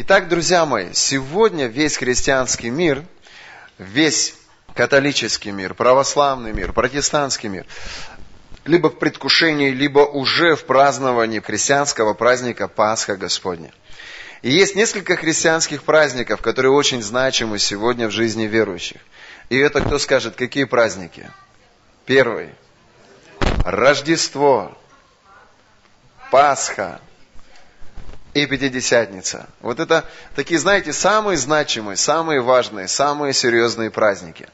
Итак, друзья мои, сегодня весь христианский мир, весь католический мир, православный мир, протестантский мир, либо в предвкушении, либо уже в праздновании христианского праздника Пасха Господня. И есть несколько христианских праздников, которые очень значимы сегодня в жизни верующих. И это кто скажет, какие праздники? Первый. Рождество. Пасха и Пятидесятница. Вот это такие, знаете, самые значимые, самые важные, самые серьезные праздники.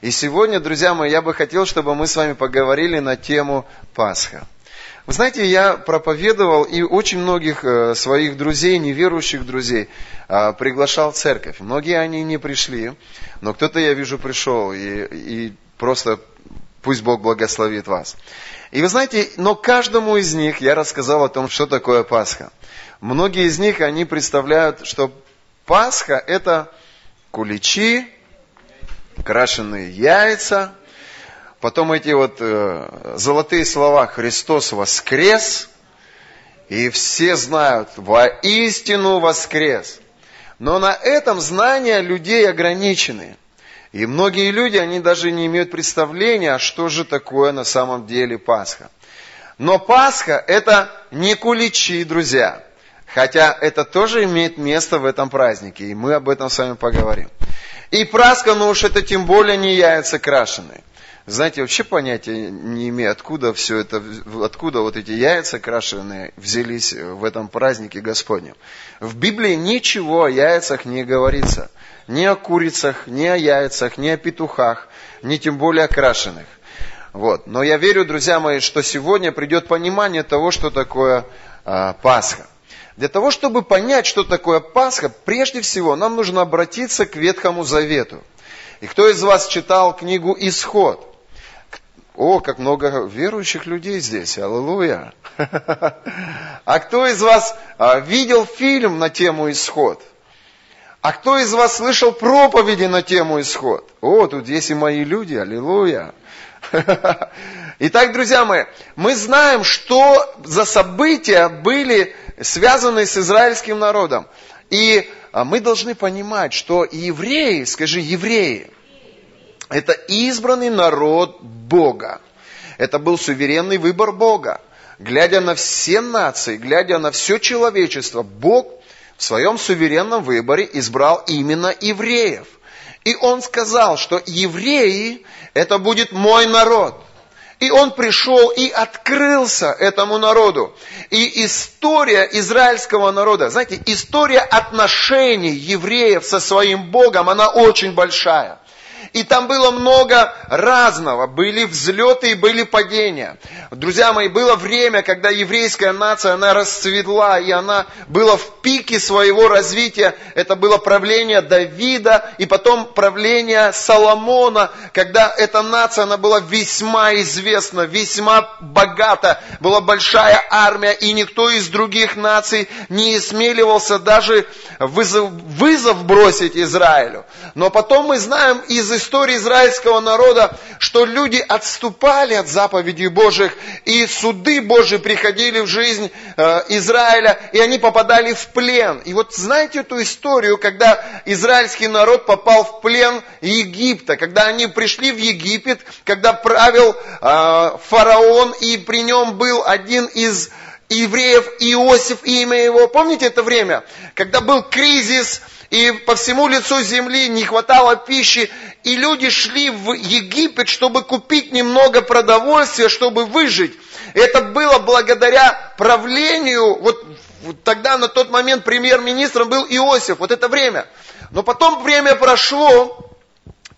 И сегодня, друзья мои, я бы хотел, чтобы мы с вами поговорили на тему Пасха. Вы знаете, я проповедовал и очень многих э, своих друзей, неверующих друзей, э, приглашал в церковь. Многие они не пришли, но кто-то, я вижу, пришел, и, и просто пусть Бог благословит вас. И вы знаете, но каждому из них я рассказал о том, что такое Пасха. Многие из них, они представляют, что Пасха – это куличи, крашеные яйца, потом эти вот э, золотые слова «Христос воскрес», и все знают «воистину воскрес». Но на этом знания людей ограничены. И многие люди, они даже не имеют представления, что же такое на самом деле Пасха. Но Пасха – это не куличи, друзья. Хотя это тоже имеет место в этом празднике, и мы об этом с вами поговорим. И праска, ну уж это тем более не яйца крашеные. Знаете, вообще понятия не имею, откуда все это, откуда вот эти яйца крашеные взялись в этом празднике Господнем. В Библии ничего о яйцах не говорится. Ни о курицах, ни о яйцах, ни о петухах, ни тем более о крашеных. Вот. Но я верю, друзья мои, что сегодня придет понимание того, что такое э, Пасха. Для того, чтобы понять, что такое Пасха, прежде всего нам нужно обратиться к Ветхому Завету. И кто из вас читал книгу «Исход»? О, как много верующих людей здесь, аллилуйя. А кто из вас а, видел фильм на тему «Исход»? А кто из вас слышал проповеди на тему «Исход»? О, тут есть и мои люди, аллилуйя. Итак, друзья мои, мы знаем, что за события были связанные с израильским народом. И а, мы должны понимать, что евреи, скажи, евреи, это избранный народ Бога. Это был суверенный выбор Бога. Глядя на все нации, глядя на все человечество, Бог в своем суверенном выборе избрал именно евреев. И Он сказал, что евреи – это будет мой народ. И он пришел и открылся этому народу. И история израильского народа, знаете, история отношений евреев со своим Богом, она очень большая. И там было много разного. Были взлеты и были падения. Друзья мои, было время, когда еврейская нация, она расцветла, и она была в пике своего развития. Это было правление Давида, и потом правление Соломона, когда эта нация, она была весьма известна, весьма богата. Была большая армия, и никто из других наций не осмеливался даже вызов, вызов бросить Израилю. Но потом мы знаем из истории израильского народа, что люди отступали от заповедей Божьих, и суды Божьи приходили в жизнь э, Израиля, и они попадали в плен. И вот знаете эту историю, когда израильский народ попал в плен Египта, когда они пришли в Египет, когда правил э, фараон, и при нем был один из евреев Иосиф, имя его. Помните это время, когда был кризис, и по всему лицу земли не хватало пищи, и люди шли в Египет, чтобы купить немного продовольствия, чтобы выжить. Это было благодаря правлению, вот тогда на тот момент премьер-министром был Иосиф, вот это время. Но потом время прошло,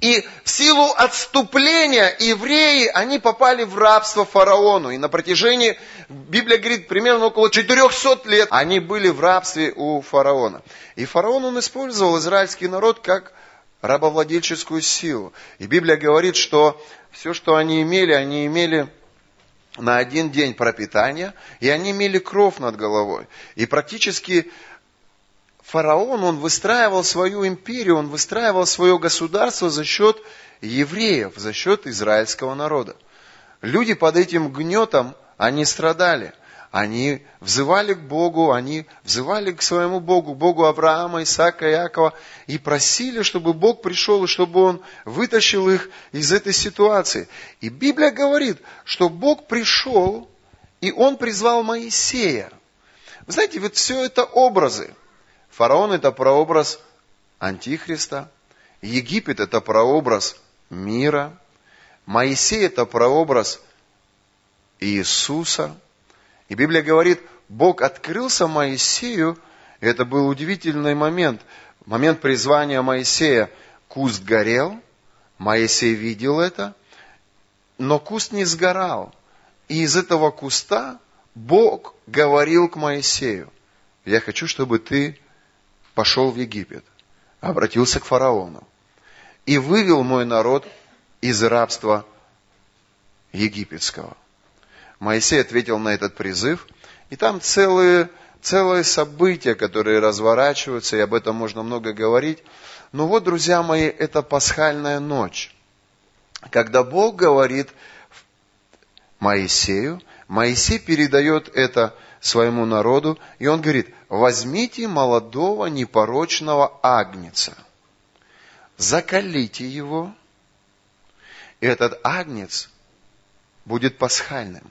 и в силу отступления евреи, они попали в рабство фараону. И на протяжении, Библия говорит, примерно около 400 лет они были в рабстве у фараона. И фараон, он использовал израильский народ как рабовладельческую силу. И Библия говорит, что все, что они имели, они имели на один день пропитания, и они имели кров над головой. И практически фараон, он выстраивал свою империю, он выстраивал свое государство за счет евреев, за счет израильского народа. Люди под этим гнетом, они страдали. они взывали к Богу, они взывали к своему Богу, Богу Авраама, Исаака, Иакова, и просили, чтобы Бог пришел, и чтобы Он вытащил их из этой ситуации. И Библия говорит, что Бог пришел, и Он призвал Моисея. Вы знаете, вот все это образы. Фараон это прообраз Антихриста, Египет это прообраз мира, Моисей это прообраз Иисуса – и Библия говорит, Бог открылся Моисею, и это был удивительный момент, момент призвания Моисея. Куст горел, Моисей видел это, но куст не сгорал. И из этого куста Бог говорил к Моисею, я хочу, чтобы ты пошел в Египет, обратился к фараону и вывел мой народ из рабства египетского. Моисей ответил на этот призыв, и там целые, целые события, которые разворачиваются, и об этом можно много говорить. Но вот, друзья мои, это пасхальная ночь, когда Бог говорит Моисею, Моисей передает это своему народу, и он говорит, возьмите молодого непорочного агнца, закалите его, и этот агнец будет пасхальным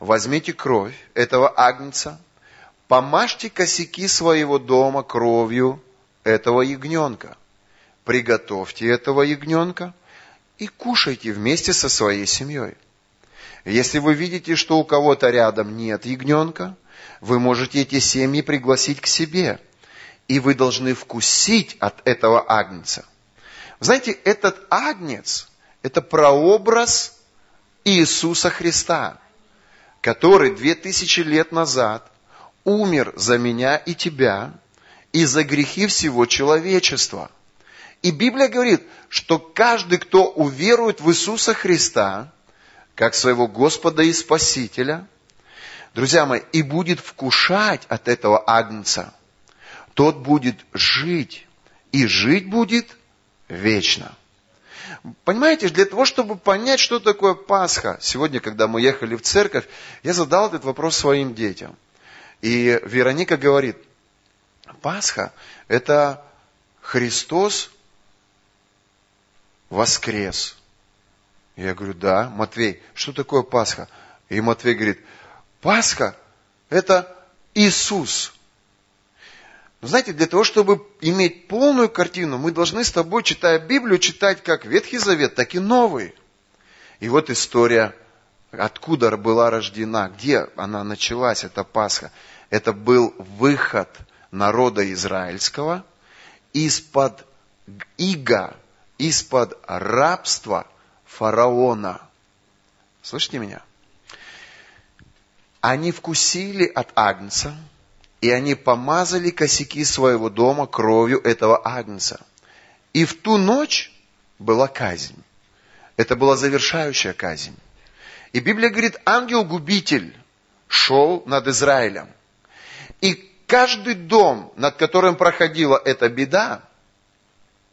возьмите кровь этого агнца, помажьте косяки своего дома кровью этого ягненка, приготовьте этого ягненка и кушайте вместе со своей семьей. Если вы видите, что у кого-то рядом нет ягненка, вы можете эти семьи пригласить к себе, и вы должны вкусить от этого агнца. Знаете, этот агнец – это прообраз Иисуса Христа – который две тысячи лет назад умер за меня и тебя и за грехи всего человечества. И Библия говорит, что каждый, кто уверует в Иисуса Христа, как своего Господа и Спасителя, друзья мои, и будет вкушать от этого агнца, тот будет жить, и жить будет вечно. Понимаете, для того, чтобы понять, что такое Пасха, сегодня, когда мы ехали в церковь, я задал этот вопрос своим детям. И Вероника говорит, Пасха – это Христос воскрес. Я говорю, да, Матвей, что такое Пасха? И Матвей говорит, Пасха – это Иисус но знаете, для того, чтобы иметь полную картину, мы должны с тобой, читая Библию, читать как Ветхий Завет, так и Новый. И вот история, откуда была рождена, где она началась, эта Пасха. Это был выход народа израильского из-под ига, из-под рабства фараона. Слышите меня? Они вкусили от Агнца, и они помазали косяки своего дома кровью этого агнца. И в ту ночь была казнь. Это была завершающая казнь. И Библия говорит, ангел-губитель шел над Израилем. И каждый дом, над которым проходила эта беда,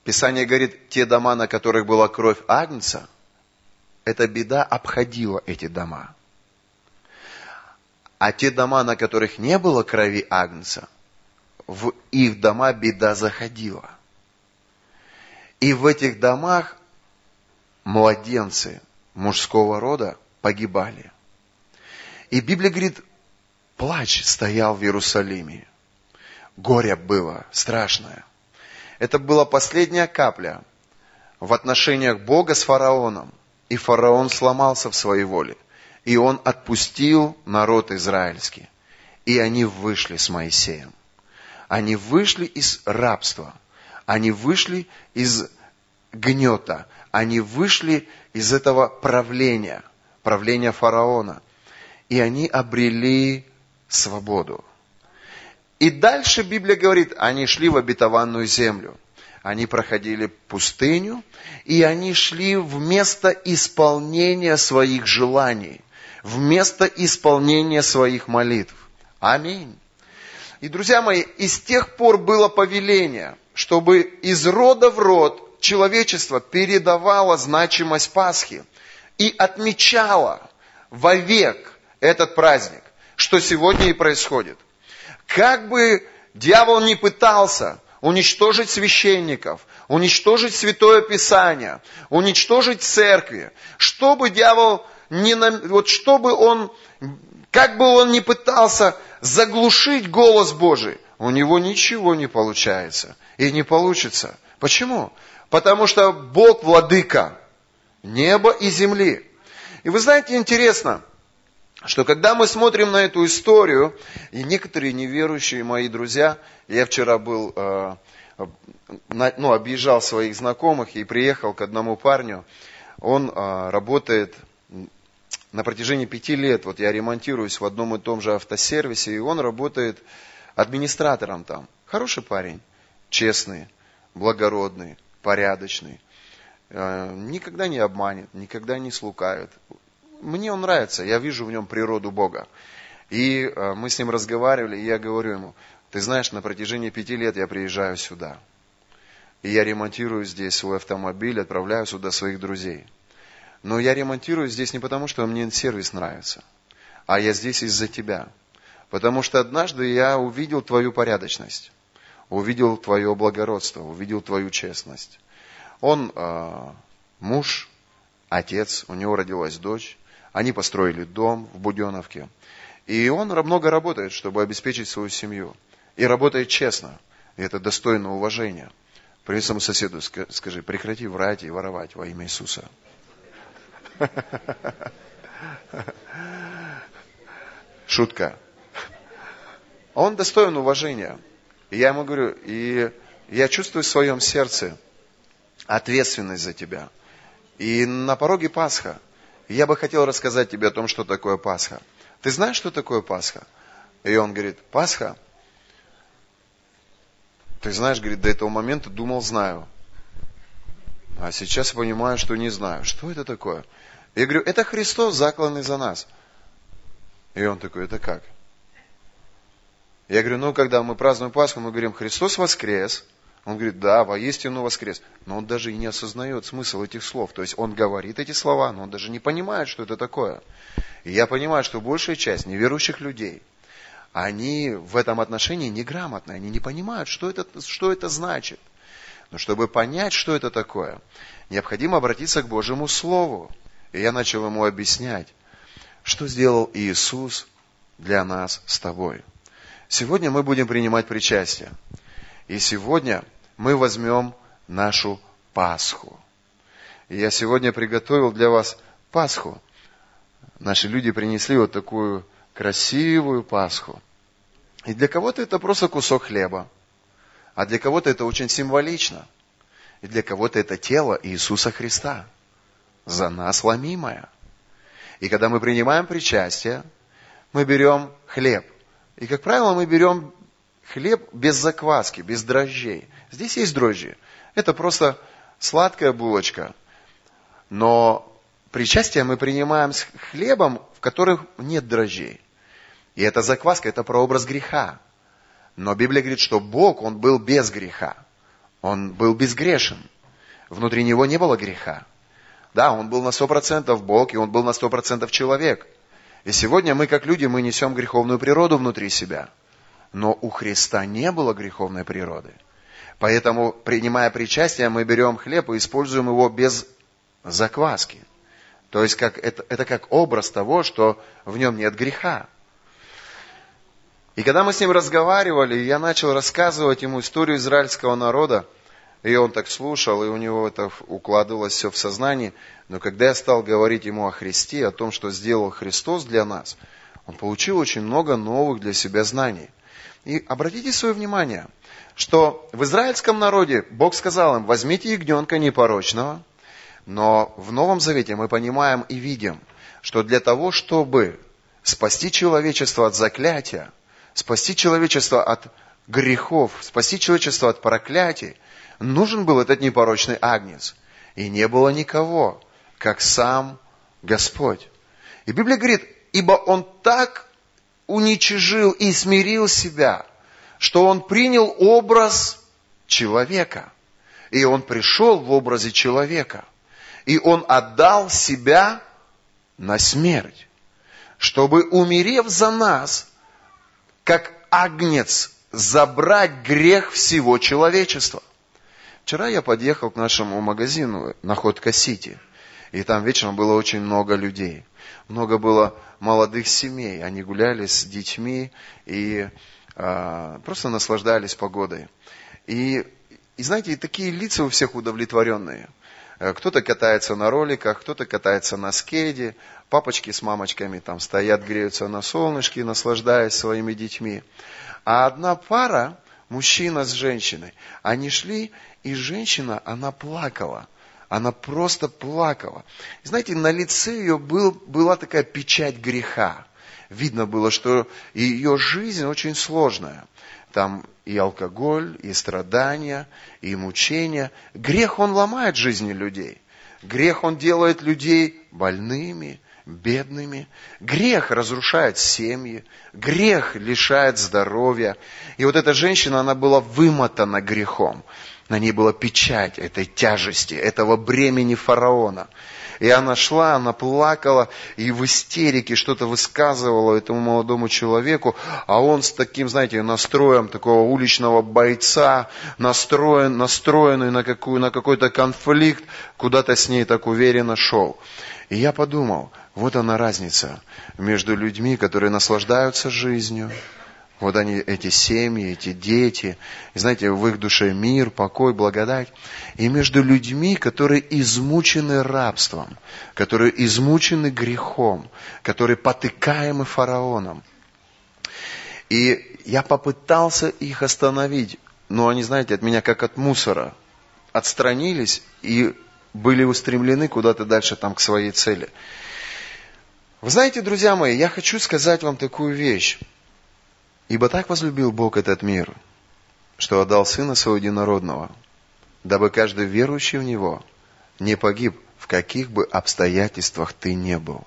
Писание говорит, те дома, на которых была кровь Агнца, эта беда обходила эти дома. А те дома, на которых не было крови Агнца, в их дома беда заходила. И в этих домах младенцы мужского рода погибали. И Библия говорит, плач стоял в Иерусалиме. Горе было страшное. Это была последняя капля в отношениях Бога с фараоном. И фараон сломался в своей воле. И он отпустил народ израильский. И они вышли с Моисеем. Они вышли из рабства. Они вышли из гнета. Они вышли из этого правления, правления фараона. И они обрели свободу. И дальше Библия говорит, они шли в обетованную землю. Они проходили пустыню, и они шли в место исполнения своих желаний вместо исполнения своих молитв. Аминь. И, друзья мои, и с тех пор было повеление, чтобы из рода в род человечество передавало значимость Пасхи и отмечало вовек этот праздник. что сегодня и происходит. Как бы дьявол не пытался уничтожить священников, уничтожить Святое Писание, уничтожить церкви, чтобы дьявол не, вот чтобы он, как бы он ни пытался заглушить голос Божий, у него ничего не получается и не получится. Почему? Потому что Бог владыка неба и земли. И вы знаете, интересно, что когда мы смотрим на эту историю, и некоторые неверующие мои друзья, я вчера был, э, ну, объезжал своих знакомых и приехал к одному парню, он э, работает на протяжении пяти лет, вот я ремонтируюсь в одном и том же автосервисе, и он работает администратором там. Хороший парень, честный, благородный, порядочный, э, никогда не обманет, никогда не слукавит. Мне он нравится, я вижу в нем природу Бога. И э, мы с ним разговаривали, и я говорю ему, ты знаешь, на протяжении пяти лет я приезжаю сюда. И я ремонтирую здесь свой автомобиль, отправляю сюда своих друзей. Но я ремонтирую здесь не потому, что мне сервис нравится, а я здесь из-за тебя. Потому что однажды я увидел твою порядочность, увидел твое благородство, увидел твою честность. Он э, муж, отец, у него родилась дочь, они построили дом в Буденовке. И он много работает, чтобы обеспечить свою семью. И работает честно. И это достойно уважения. Привет своему соседу скажи, прекрати врать и воровать во имя Иисуса. Шутка. Он достоин уважения. И я ему говорю, и я чувствую в своем сердце ответственность за тебя. И на пороге Пасха. Я бы хотел рассказать тебе о том, что такое Пасха. Ты знаешь, что такое Пасха? И он говорит, Пасха? Ты знаешь, говорит, до этого момента думал, знаю. А сейчас понимаю, что не знаю. Что это такое? Я говорю, это Христос, закланный за нас. И он такой, это как? Я говорю, ну, когда мы празднуем Пасху, мы говорим, Христос воскрес. Он говорит, да, воистину воскрес. Но он даже и не осознает смысл этих слов. То есть он говорит эти слова, но он даже не понимает, что это такое. И я понимаю, что большая часть неверующих людей, они в этом отношении неграмотны, они не понимают, что это, что это значит. Но чтобы понять, что это такое, необходимо обратиться к Божьему Слову. И я начал ему объяснять, что сделал Иисус для нас с тобой. Сегодня мы будем принимать причастие. И сегодня мы возьмем нашу Пасху. И я сегодня приготовил для вас Пасху. Наши люди принесли вот такую красивую Пасху. И для кого-то это просто кусок хлеба. А для кого-то это очень символично. И для кого-то это тело Иисуса Христа. За нас ломимое. И когда мы принимаем причастие, мы берем хлеб. И, как правило, мы берем хлеб без закваски, без дрожжей. Здесь есть дрожжи. Это просто сладкая булочка. Но причастие мы принимаем с хлебом, в которых нет дрожжей. И эта закваска, это прообраз греха. Но Библия говорит, что Бог, Он был без греха. Он был безгрешен. Внутри Него не было греха. Да, Он был на сто процентов Бог, и Он был на сто процентов человек. И сегодня мы, как люди, мы несем греховную природу внутри себя. Но у Христа не было греховной природы. Поэтому, принимая причастие, мы берем хлеб и используем его без закваски. То есть как, это, это как образ того, что в нем нет греха. И когда мы с ним разговаривали, я начал рассказывать ему историю израильского народа, и он так слушал, и у него это укладывалось все в сознание. Но когда я стал говорить ему о Христе, о том, что сделал Христос для нас, он получил очень много новых для себя знаний. И обратите свое внимание, что в израильском народе Бог сказал им, возьмите ягненка непорочного, но в Новом Завете мы понимаем и видим, что для того, чтобы спасти человечество от заклятия, спасти человечество от грехов, спасти человечество от проклятий, нужен был этот непорочный агнец. И не было никого, как сам Господь. И Библия говорит, ибо Он так уничижил и смирил себя, что Он принял образ человека. И Он пришел в образе человека. И Он отдал себя на смерть. чтобы, умерев за нас, как агнец, забрать грех всего человечества. Вчера я подъехал к нашему магазину Находка Сити, и там вечером было очень много людей. Много было молодых семей, они гуляли с детьми и просто наслаждались погодой. И, и знаете, такие лица у всех удовлетворенные. Э, кто-то катается на роликах, кто-то катается на скейде, папочки с мамочками там стоят, греются на солнышке, наслаждаясь своими детьми. А одна пара, мужчина с женщиной, они шли, и женщина, она плакала. Она просто плакала. Знаете, на лице ее был, была такая печать греха. Видно было, что ее жизнь очень сложная. Там и алкоголь, и страдания, и мучения. Грех, он ломает жизни людей. Грех, он делает людей больными, бедными. Грех разрушает семьи. Грех лишает здоровья. И вот эта женщина, она была вымотана грехом. На ней была печать этой тяжести, этого бремени фараона. И она шла, она плакала и в истерике что-то высказывала этому молодому человеку, а он с таким, знаете, настроем такого уличного бойца, настроен, настроенный на, какую, на какой-то конфликт, куда-то с ней так уверенно шел. И я подумал, вот она разница между людьми, которые наслаждаются жизнью, вот они, эти семьи, эти дети, и знаете, в их душе мир, покой, благодать. И между людьми, которые измучены рабством, которые измучены грехом, которые потыкаемы фараоном. И я попытался их остановить, но они, знаете, от меня как от мусора отстранились и были устремлены куда-то дальше там к своей цели. Вы знаете, друзья мои, я хочу сказать вам такую вещь. Ибо так возлюбил Бог этот мир, что отдал Сына Своего Единородного, дабы каждый верующий в Него не погиб, в каких бы обстоятельствах ты не был,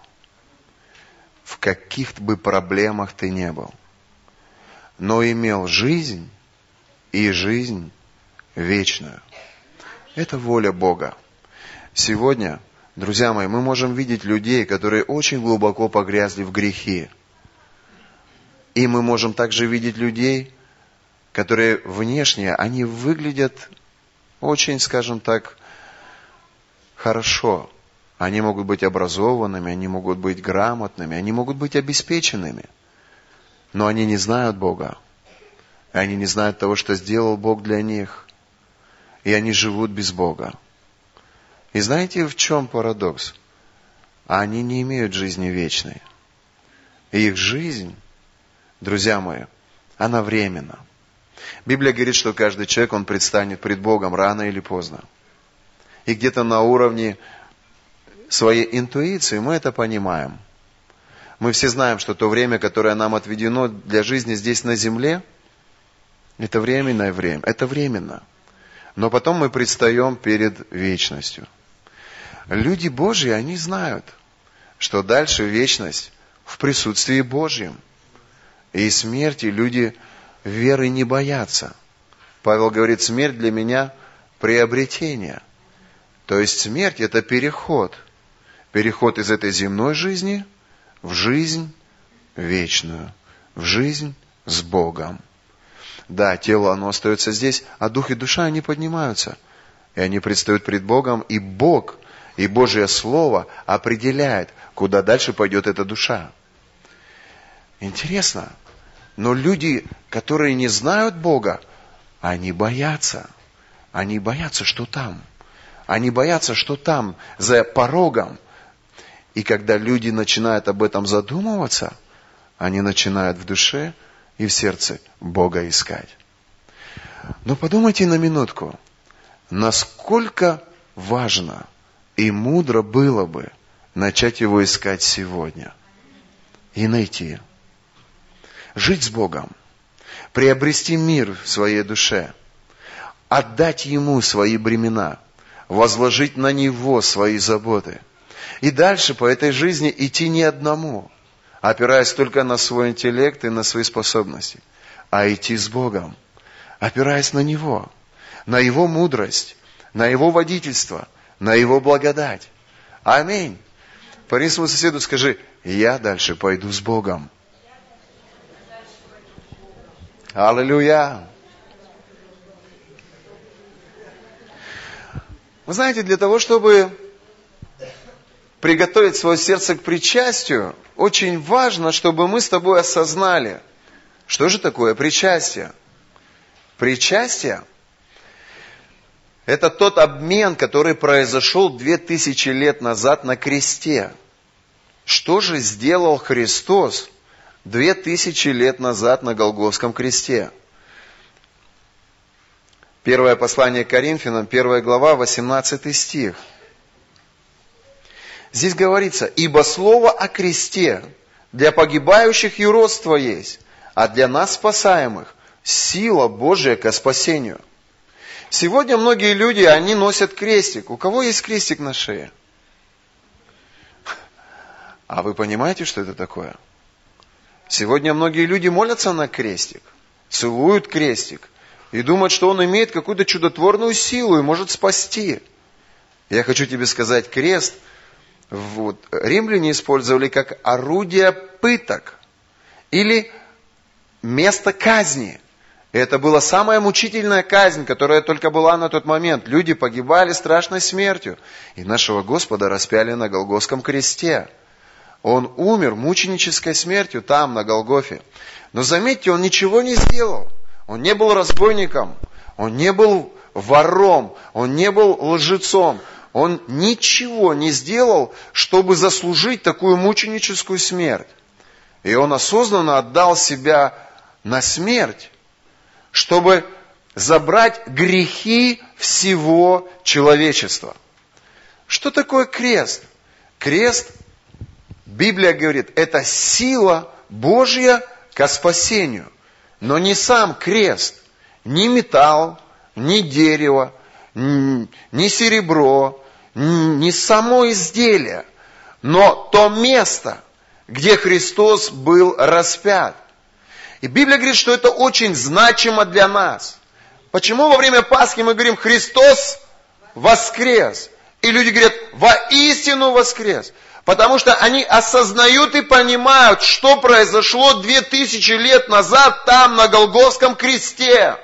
в каких бы проблемах ты не был, но имел жизнь и жизнь вечную. Это воля Бога. Сегодня, друзья мои, мы можем видеть людей, которые очень глубоко погрязли в грехе, и мы можем также видеть людей, которые внешне, они выглядят очень, скажем так, хорошо. Они могут быть образованными, они могут быть грамотными, они могут быть обеспеченными. Но они не знают Бога. Они не знают того, что сделал Бог для них. И они живут без Бога. И знаете, в чем парадокс? Они не имеют жизни вечной. И их жизнь друзья мои, она временна. Библия говорит, что каждый человек, он предстанет пред Богом рано или поздно. И где-то на уровне своей интуиции мы это понимаем. Мы все знаем, что то время, которое нам отведено для жизни здесь на земле, это временное время, это временно. Но потом мы предстаем перед вечностью. Люди Божьи, они знают, что дальше вечность в присутствии Божьем – и смерти люди веры не боятся. Павел говорит, смерть для меня приобретение. То есть смерть это переход. Переход из этой земной жизни в жизнь вечную, в жизнь с Богом. Да, тело, оно остается здесь, а дух и душа, они поднимаются. И они предстают пред Богом, и Бог, и Божье Слово определяет, куда дальше пойдет эта душа. Интересно. Но люди, которые не знают Бога, они боятся. Они боятся, что там. Они боятся, что там, за порогом. И когда люди начинают об этом задумываться, они начинают в душе и в сердце Бога искать. Но подумайте на минутку, насколько важно и мудро было бы начать его искать сегодня и найти жить с Богом, приобрести мир в своей душе, отдать Ему свои бремена, возложить на Него свои заботы. И дальше по этой жизни идти не одному, опираясь только на свой интеллект и на свои способности, а идти с Богом, опираясь на Него, на Его мудрость, на Его водительство, на Его благодать. Аминь. Парень своему соседу скажи, я дальше пойду с Богом. Аллилуйя! Вы знаете, для того, чтобы приготовить свое сердце к причастию, очень важно, чтобы мы с тобой осознали, что же такое причастие. Причастие – это тот обмен, который произошел две тысячи лет назад на кресте. Что же сделал Христос две тысячи лет назад на Голгофском кресте? Первое послание Коринфянам, первая глава, 18 стих. Здесь говорится, ибо слово о кресте для погибающих юродство есть, а для нас спасаемых сила Божия ко спасению. Сегодня многие люди, они носят крестик. У кого есть крестик на шее? А вы понимаете, что это такое? Сегодня многие люди молятся на крестик, целуют крестик, и думать, что он имеет какую-то чудотворную силу и может спасти. Я хочу тебе сказать, крест вот, римляне использовали как орудие пыток или место казни. Это была самая мучительная казнь, которая только была на тот момент. Люди погибали страшной смертью. И нашего Господа распяли на Голгофском кресте. Он умер мученической смертью там, на Голгофе. Но заметьте, он ничего не сделал. Он не был разбойником, он не был вором, он не был лжецом. Он ничего не сделал, чтобы заслужить такую мученическую смерть. И он осознанно отдал себя на смерть, чтобы забрать грехи всего человечества. Что такое крест? Крест, Библия говорит, это сила Божья ко спасению. Но не сам крест, ни металл, ни дерево, ни серебро, ни само изделие, но то место, где Христос был распят. И Библия говорит, что это очень значимо для нас. Почему во время Пасхи мы говорим «Христос воскрес»? И люди говорят «Воистину воскрес». Потому что они осознают и понимают, что произошло две тысячи лет назад там, на Голгофском кресте.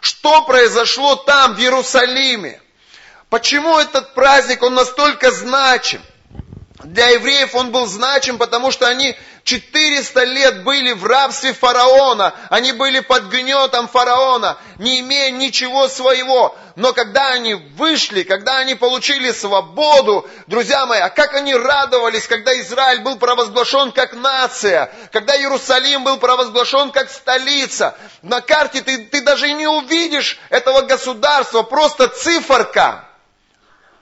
Что произошло там, в Иерусалиме. Почему этот праздник, он настолько значим? Для евреев он был значим, потому что они 400 лет были в рабстве фараона, они были под гнетом фараона, не имея ничего своего. Но когда они вышли, когда они получили свободу, друзья мои, а как они радовались, когда Израиль был провозглашен как нация, когда Иерусалим был провозглашен как столица. На карте ты, ты даже не увидишь этого государства, просто циферка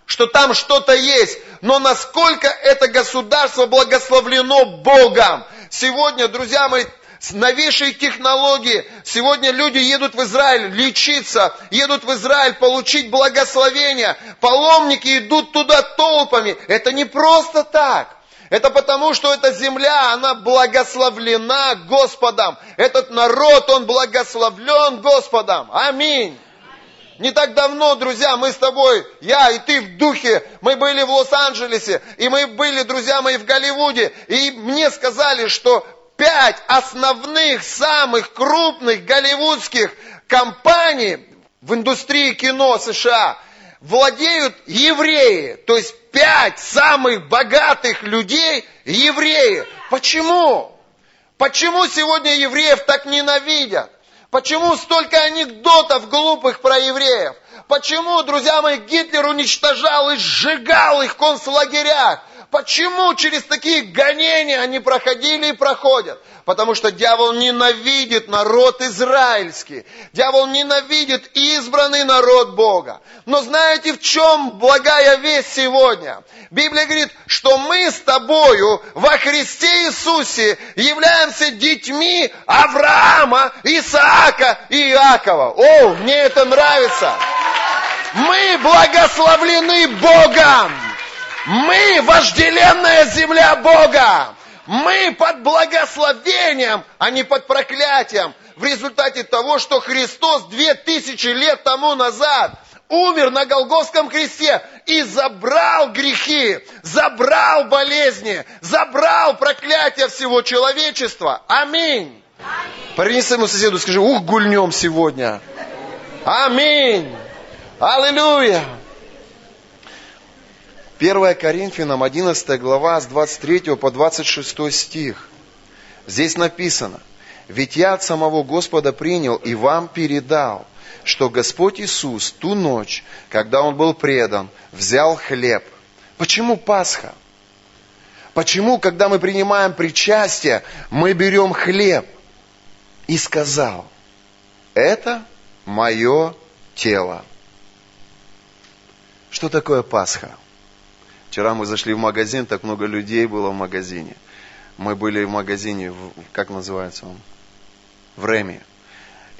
что там что-то есть. Но насколько это государство благословлено Богом. Сегодня, друзья мои, новейшие технологии. Сегодня люди едут в Израиль лечиться, едут в Израиль получить благословение. Паломники идут туда толпами. Это не просто так. Это потому, что эта земля, она благословлена Господом. Этот народ, он благословлен Господом. Аминь. Не так давно, друзья, мы с тобой, я и ты в духе, мы были в Лос-Анджелесе, и мы были, друзья мои, в Голливуде, и мне сказали, что пять основных, самых крупных голливудских компаний в индустрии кино США владеют евреи. То есть пять самых богатых людей евреи. Почему? Почему сегодня евреев так ненавидят? Почему столько анекдотов глупых про евреев? Почему, друзья мои, Гитлер уничтожал и сжигал их в концлагерях? Почему через такие гонения они проходили и проходят? Потому что дьявол ненавидит народ израильский. Дьявол ненавидит избранный народ Бога. Но знаете, в чем благая весть сегодня? Библия говорит, что мы с тобою во Христе Иисусе являемся детьми Авраама, Исаака и Иакова. О, мне это нравится. Мы благословлены Богом. Мы вожделенная земля Бога. Мы под благословением, а не под проклятием. В результате того, что Христос две тысячи лет тому назад умер на Голгофском кресте и забрал грехи, забрал болезни, забрал проклятие всего человечества. Аминь. Парни своему соседу скажи, ух, гульнем сегодня. Аминь. Аллилуйя. 1 Коринфянам 11 глава с 23 по 26 стих. Здесь написано, «Ведь я от самого Господа принял и вам передал, что Господь Иисус ту ночь, когда Он был предан, взял хлеб». Почему Пасха? Почему, когда мы принимаем причастие, мы берем хлеб? И сказал, это мое тело. Что такое Пасха? Вчера мы зашли в магазин, так много людей было в магазине. Мы были в магазине, как называется он? В Реме.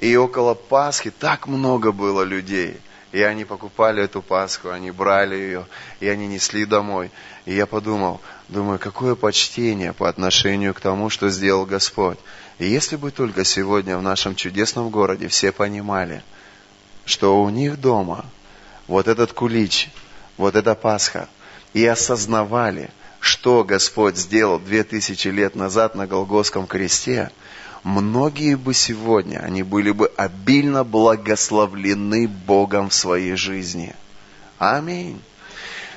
И около Пасхи так много было людей. И они покупали эту Пасху, они брали ее, и они несли домой. И я подумал, думаю, какое почтение по отношению к тому, что сделал Господь. И если бы только сегодня в нашем чудесном городе все понимали, что у них дома вот этот кулич, вот эта Пасха, и осознавали, что Господь сделал две тысячи лет назад на Голгофском кресте, многие бы сегодня, они были бы обильно благословлены Богом в своей жизни. Аминь.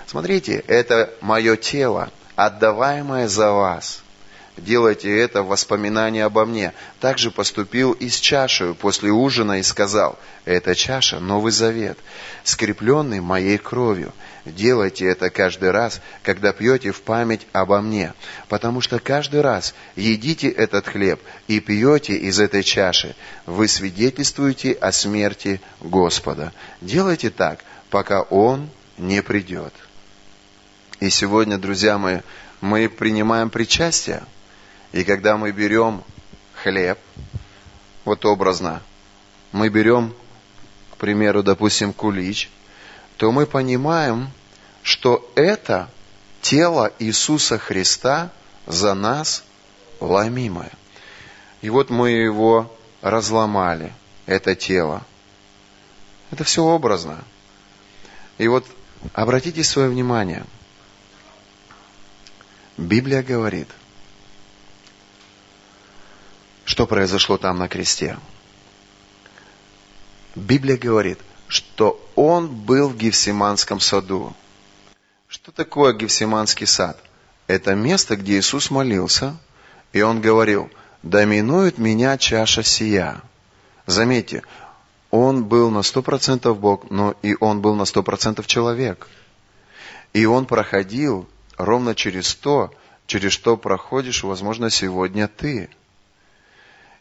Смотрите, это мое тело, отдаваемое за вас – делайте это в воспоминании обо мне. Также поступил и с чашей после ужина и сказал, эта чаша – Новый Завет, скрепленный моей кровью. Делайте это каждый раз, когда пьете в память обо мне, потому что каждый раз едите этот хлеб и пьете из этой чаши, вы свидетельствуете о смерти Господа. Делайте так, пока Он не придет. И сегодня, друзья мои, мы принимаем причастие – и когда мы берем хлеб, вот образно, мы берем, к примеру, допустим, кулич, то мы понимаем, что это тело Иисуса Христа за нас ломимое. И вот мы его разломали, это тело. Это все образно. И вот обратите свое внимание. Библия говорит, что произошло там на кресте. Библия говорит, что он был в Гефсиманском саду. Что такое Гефсиманский сад? Это место, где Иисус молился, и он говорил, «Доминует меня чаша сия». Заметьте, он был на сто процентов Бог, но и он был на сто процентов человек. И он проходил ровно через то, через что проходишь, возможно, сегодня ты.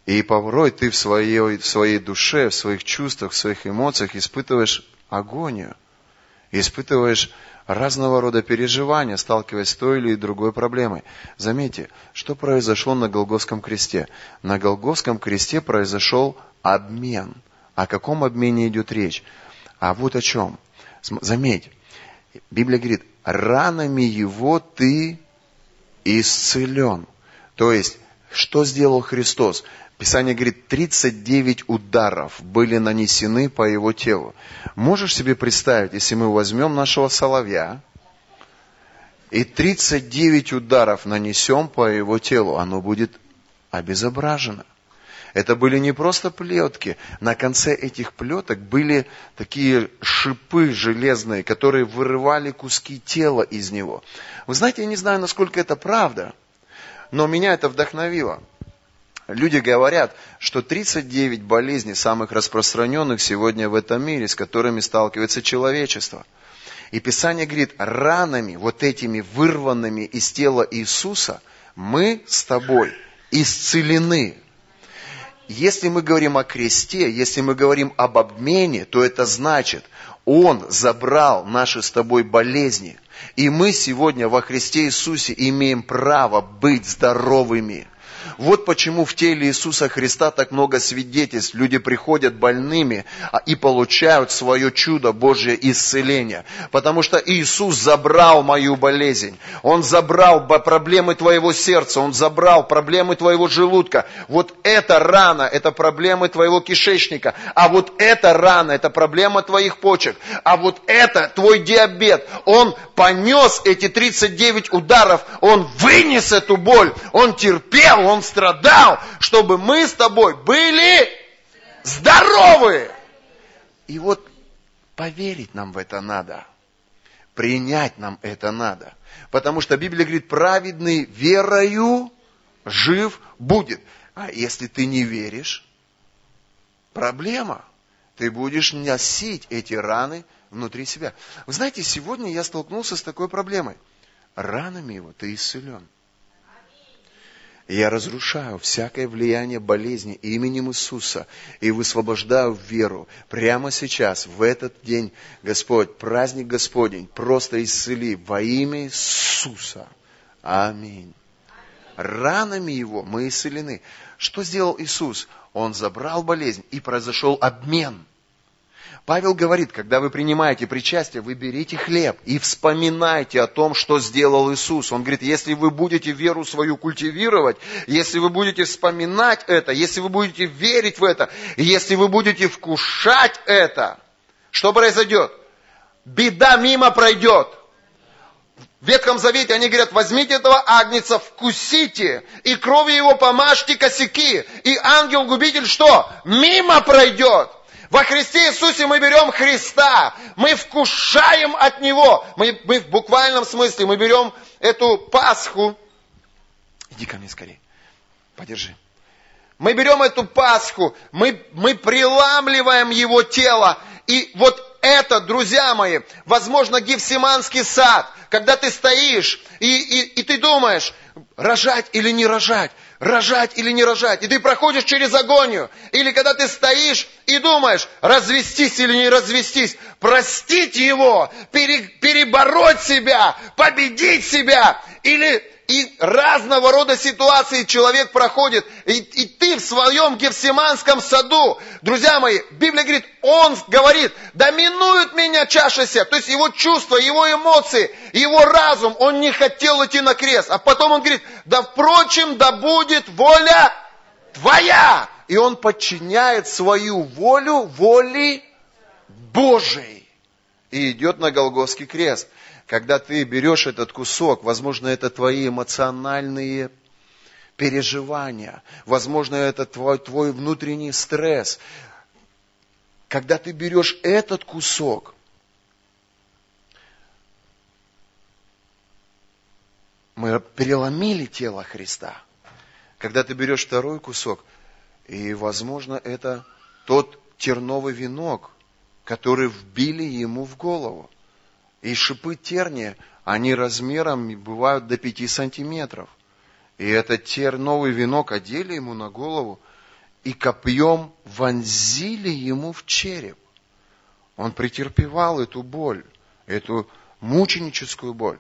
И порой ты в своей, в своей душе, в своих чувствах, в своих эмоциях испытываешь агонию, испытываешь разного рода переживания, сталкиваясь с той или другой проблемой. Заметьте, что произошло на Голгофском кресте? На Голгофском кресте произошел обмен. О каком обмене идет речь? А вот о чем. Заметь, Библия говорит, ранами его ты исцелен. То есть, что сделал Христос? Писание говорит, 39 ударов были нанесены по его телу. Можешь себе представить, если мы возьмем нашего соловья и 39 ударов нанесем по его телу, оно будет обезображено. Это были не просто плетки. На конце этих плеток были такие шипы железные, которые вырывали куски тела из него. Вы знаете, я не знаю, насколько это правда, но меня это вдохновило. Люди говорят, что 39 болезней самых распространенных сегодня в этом мире, с которыми сталкивается человечество. И Писание говорит, ранами, вот этими вырванными из тела Иисуса, мы с тобой исцелены. Если мы говорим о кресте, если мы говорим об обмене, то это значит, Он забрал наши с тобой болезни. И мы сегодня во Христе Иисусе имеем право быть здоровыми – Вот почему в теле Иисуса Христа так много свидетельств. Люди приходят больными а, и получают свое чудо Божье исцеление. Потому что Иисус забрал мою болезнь. Он забрал проблемы твоего сердца. Он забрал проблемы твоего желудка. Вот эта рана, это проблемы твоего кишечника. А вот эта рана, это проблема твоих почек. А вот это твой диабет. Он понес эти 39 ударов. Он вынес эту боль. Он терпел, он страдал, чтобы мы с тобой были здоровы. И вот поверить нам в это надо. Принять нам это надо. Потому что Библия говорит, праведный верою жив будет. А если ты не веришь, проблема. Ты будешь носить эти раны внутри себя. Вы знаете, сегодня я столкнулся с такой проблемой. Ранами его ты исцелен. Я разрушаю всякое влияние болезни именем Иисуса и высвобождаю веру прямо сейчас, в этот день, Господь, праздник Господень, просто исцели во имя Иисуса. Аминь. Ранами Его мы исцелены. Что сделал Иисус? Он забрал болезнь и произошел обмен – Павел говорит, когда вы принимаете причастие, вы берите хлеб и вспоминайте о том, что сделал Иисус. Он говорит, если вы будете веру свою культивировать, если вы будете вспоминать это, если вы будете верить в это, если вы будете вкушать это, что произойдет? Беда мимо пройдет. В Ветхом Завете они говорят, возьмите этого агнца, вкусите, и кровью его помажьте косяки, и ангел-губитель что? Мимо пройдет. Во Христе Иисусе мы берем Христа, мы вкушаем от Него. Мы, мы в буквальном смысле, мы берем эту Пасху. Иди ко мне скорее, подержи. Мы берем эту Пасху, мы, мы приламливаем Его тело. И вот это, друзья мои, возможно, Гефсиманский сад, когда ты стоишь и, и, и ты думаешь, рожать или не рожать рожать или не рожать. И ты проходишь через агонию. Или когда ты стоишь и думаешь, развестись или не развестись. Простить его, перебороть себя, победить себя. Или и разного рода ситуации человек проходит. И, и ты в своем Гефсиманском саду, друзья мои, Библия говорит, он говорит, доминует меня чаша сия. То есть его чувства, его эмоции, его разум, он не хотел идти на крест. А потом он говорит, да впрочем, да будет воля твоя. И он подчиняет свою волю воле Божией. И идет на Голгофский крест когда ты берешь этот кусок, возможно, это твои эмоциональные переживания, возможно, это твой, твой внутренний стресс. Когда ты берешь этот кусок, мы переломили тело Христа. Когда ты берешь второй кусок, и, возможно, это тот терновый венок, который вбили ему в голову. И шипы терния, они размером бывают до 5 сантиметров. И этот терновый венок одели ему на голову и копьем вонзили ему в череп. Он претерпевал эту боль, эту мученическую боль.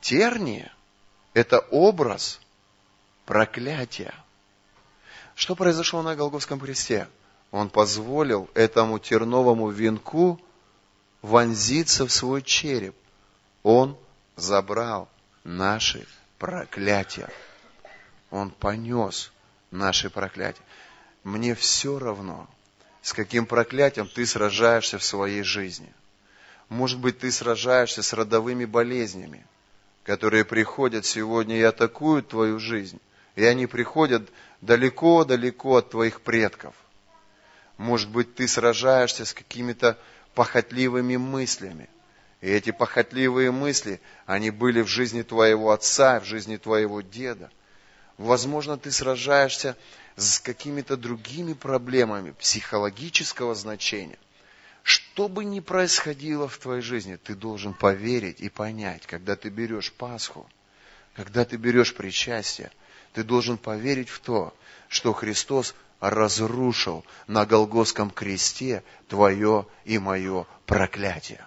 Терния – это образ проклятия. Что произошло на Голговском кресте? Он позволил этому терновому венку – вонзиться в свой череп. Он забрал наши проклятия. Он понес наши проклятия. Мне все равно, с каким проклятием ты сражаешься в своей жизни. Может быть, ты сражаешься с родовыми болезнями, которые приходят сегодня и атакуют твою жизнь. И они приходят далеко-далеко от твоих предков. Может быть, ты сражаешься с какими-то похотливыми мыслями. И эти похотливые мысли, они были в жизни твоего отца, в жизни твоего деда. Возможно, ты сражаешься с какими-то другими проблемами психологического значения. Что бы ни происходило в твоей жизни, ты должен поверить и понять, когда ты берешь Пасху, когда ты берешь причастие, ты должен поверить в то, что Христос разрушил на Голгофском кресте твое и мое проклятие.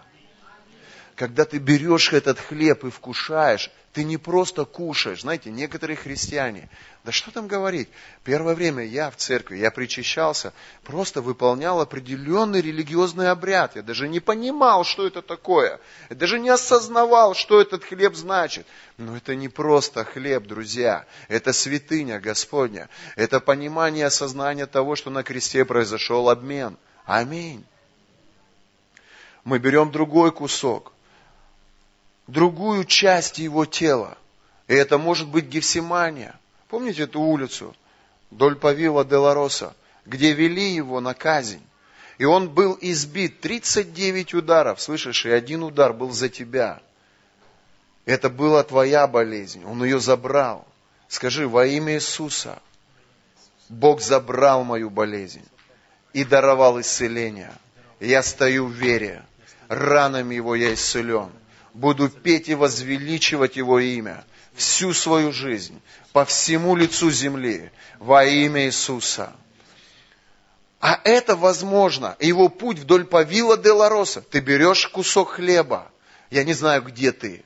Когда ты берешь этот хлеб и вкушаешь, Ты не просто кушаешь. Знаете, некоторые христиане, да что там говорить, первое время я в церкви, я причащался, просто выполнял определенный религиозный обряд. Я даже не понимал, что это такое. Я даже не осознавал, что этот хлеб значит. Но это не просто хлеб, друзья. Это святыня Господня. Это понимание осознание того, что на кресте произошел обмен. Аминь. Мы берем другой кусок другую часть его тела. И это может быть Гефсимания. Помните эту улицу? Доль Павила де Лароса, где вели его на казнь. И он был избит. 39 ударов, слышишь, и один удар был за тебя. Это была твоя болезнь. Он ее забрал. Скажи, во имя Иисуса, Бог забрал мою болезнь и даровал исцеление. я стою в вере. Ранами его я исцелен буду петь и возвеличивать Его имя всю свою жизнь, по всему лицу земли, во имя Иисуса. А это возможно. Его путь вдоль Павила де Лароса. Ты берешь кусок хлеба. Я не знаю, где ты.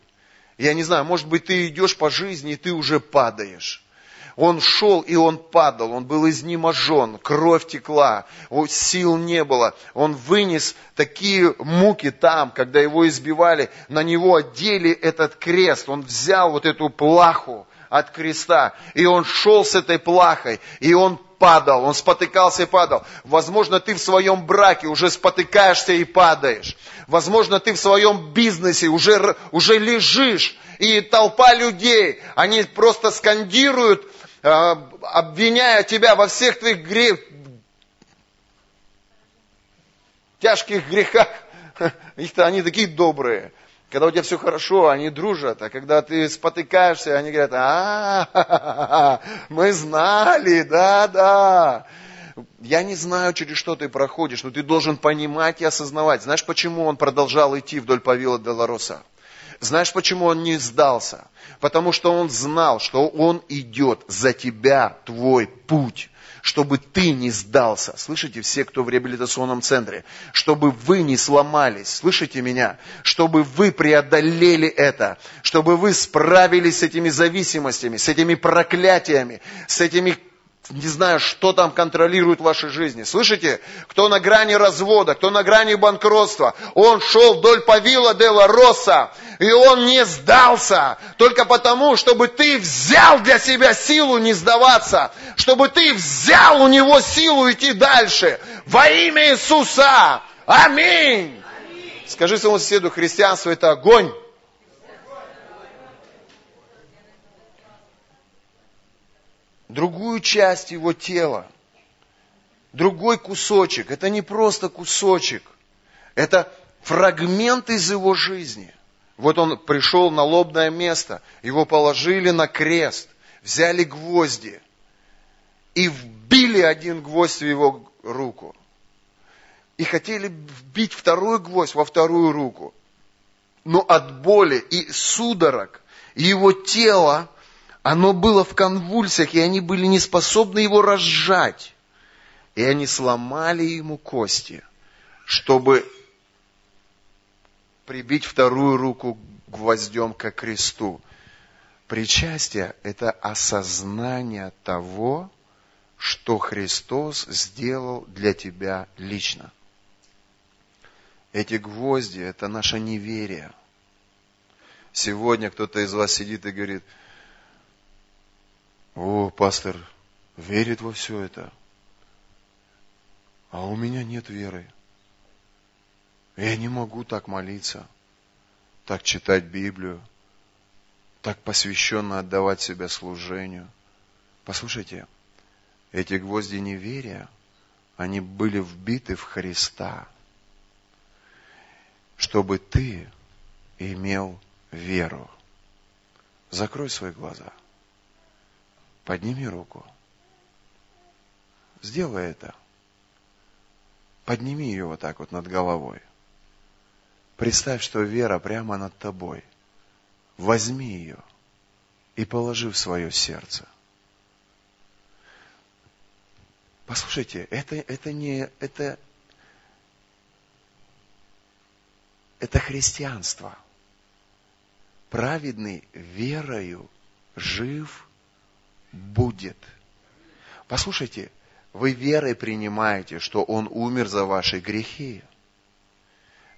Я не знаю, может быть, ты идешь по жизни, и ты уже падаешь. Он шел, и он падал, он был изнеможен, кровь текла, сил не было. Он вынес такие муки там, когда его избивали, на него одели этот крест. Он взял вот эту плаху от креста, и он шел с этой плахой, и он падал, он спотыкался и падал. Возможно, ты в своем браке уже спотыкаешься и падаешь. Возможно, ты в своем бизнесе уже, уже лежишь, и толпа людей, они просто скандируют обвиняя тебя во всех твоих грех, тяжких грехах. Их-то они такие добрые. Когда у тебя все хорошо, они дружат, а когда ты спотыкаешься, они говорят, а, мы знали, да, да. Я не знаю, через что ты проходишь, но ты должен понимать и осознавать. Знаешь, почему он продолжал идти вдоль Павила Делароса? Знаешь, почему он не сдался? Потому что он знал, что он идет за тебя, твой путь чтобы ты не сдался. Слышите, все, кто в реабилитационном центре, чтобы вы не сломались. Слышите меня? Чтобы вы преодолели это, чтобы вы справились с этими зависимостями, с этими проклятиями, с этими не знаю, что там контролирует в вашей жизни. Слышите? Кто на грани развода, кто на грани банкротства. Он шел вдоль Павила Дела Росса, и он не сдался. Только потому, чтобы ты взял для себя силу не сдаваться. Чтобы ты взял у него силу идти дальше. Во имя Иисуса. Аминь. Аминь. Скажи своему соседу, христианство это огонь. Другую часть его тела, другой кусочек. Это не просто кусочек, это фрагмент из его жизни. Вот он пришел на лобное место, его положили на крест, взяли гвозди и вбили один гвоздь в его руку. И хотели вбить второй гвоздь во вторую руку. Но от боли и судорог его тело оно было в конвульсиях, и они были не способны его разжать. И они сломали ему кости, чтобы прибить вторую руку гвоздем к кресту. Причастие – это осознание того, что Христос сделал для тебя лично. Эти гвозди – это наше неверие. Сегодня кто-то из вас сидит и говорит – о, пастор верит во все это, а у меня нет веры. Я не могу так молиться, так читать Библию, так посвященно отдавать себя служению. Послушайте, эти гвозди неверия, они были вбиты в Христа, чтобы ты имел веру. Закрой свои глаза. Подними руку. Сделай это. Подними ее вот так вот над головой. Представь, что вера прямо над тобой. Возьми ее и положи в свое сердце. Послушайте, это, это не, это, это христианство. праведный верою жив будет. Послушайте, вы верой принимаете, что Он умер за ваши грехи.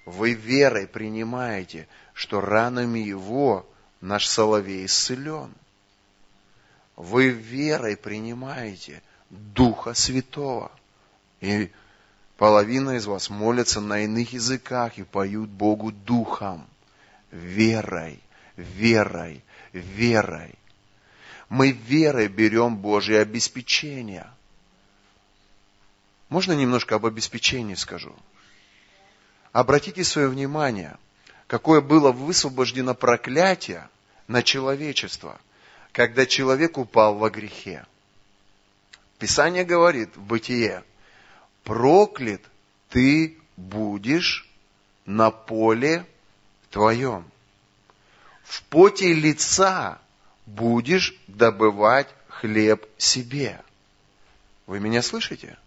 Вы верой принимаете, что ранами Его наш соловей исцелен. Вы верой принимаете Духа Святого. И половина из вас молятся на иных языках и поют Богу Духом. Верой, верой, верой. Мы верой берем Божье обеспечение. Можно немножко об обеспечении скажу? Обратите свое внимание, какое было высвобождено проклятие на человечество, когда человек упал во грехе. Писание говорит в Бытие, проклят ты будешь на поле твоем. В поте лица будешь добывать хлеб себе. Вы меня слышите?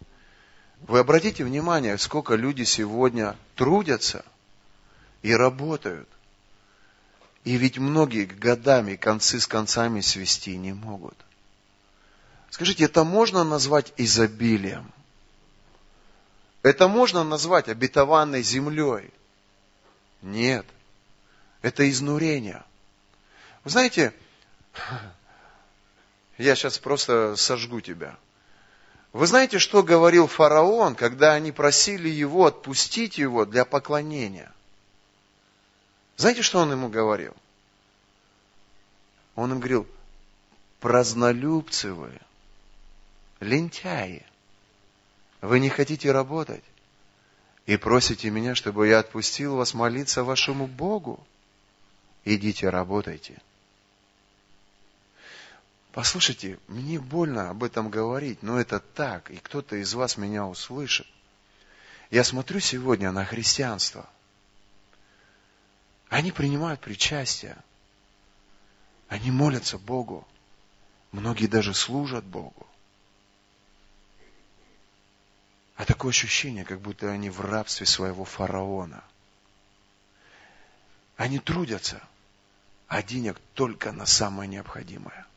Вы обратите внимание, сколько люди сегодня трудятся и работают. И ведь многие годами концы с концами свести не могут. Скажите, это можно назвать изобилием? Это можно назвать обетованной землей? Нет. Это изнурение. Вы знаете, я сейчас просто сожгу тебя. Вы знаете, что говорил фараон, когда они просили его отпустить его для поклонения? Знаете, что он ему говорил? Он им говорил, празднолюбцы лентяи, вы не хотите работать и просите меня, чтобы я отпустил вас молиться вашему Богу. Идите работайте. Послушайте, мне больно об этом говорить, но это так, и кто-то из вас меня услышит. Я смотрю сегодня на христианство. Они принимают причастие. Они молятся Богу. Многие даже служат Богу. А такое ощущение, как будто они в рабстве своего фараона. Они трудятся, а денег только на самое необходимое –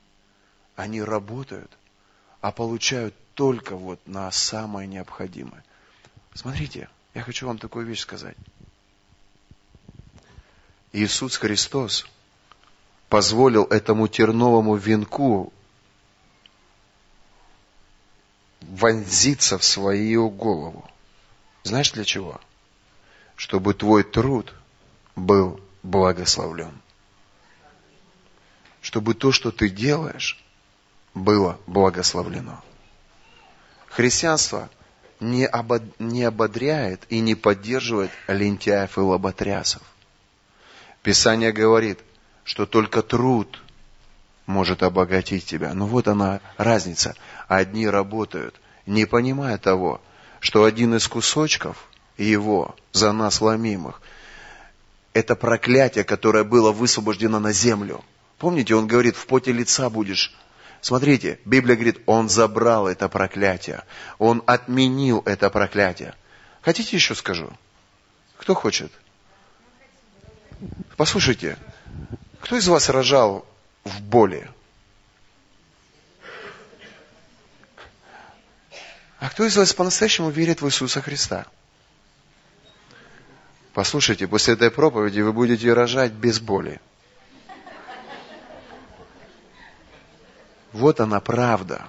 они работают, а получают только вот на самое необходимое. Смотрите, я хочу вам такую вещь сказать. Иисус Христос позволил этому терновому венку вонзиться в свою голову. Знаешь для чего? Чтобы твой труд был благословлен. Чтобы то, что ты делаешь, было благословлено. Христианство не, обод... не ободряет и не поддерживает лентяев и лоботрясов. Писание говорит, что только труд может обогатить тебя. Но вот она разница. Одни работают, не понимая того, что один из кусочков его за нас ломимых, это проклятие, которое было высвобождено на землю. Помните, он говорит, в поте лица будешь Смотрите, Библия говорит, Он забрал это проклятие. Он отменил это проклятие. Хотите еще скажу? Кто хочет? Послушайте, кто из вас рожал в боли? А кто из вас по-настоящему верит в Иисуса Христа? Послушайте, после этой проповеди вы будете рожать без боли. Вот она правда.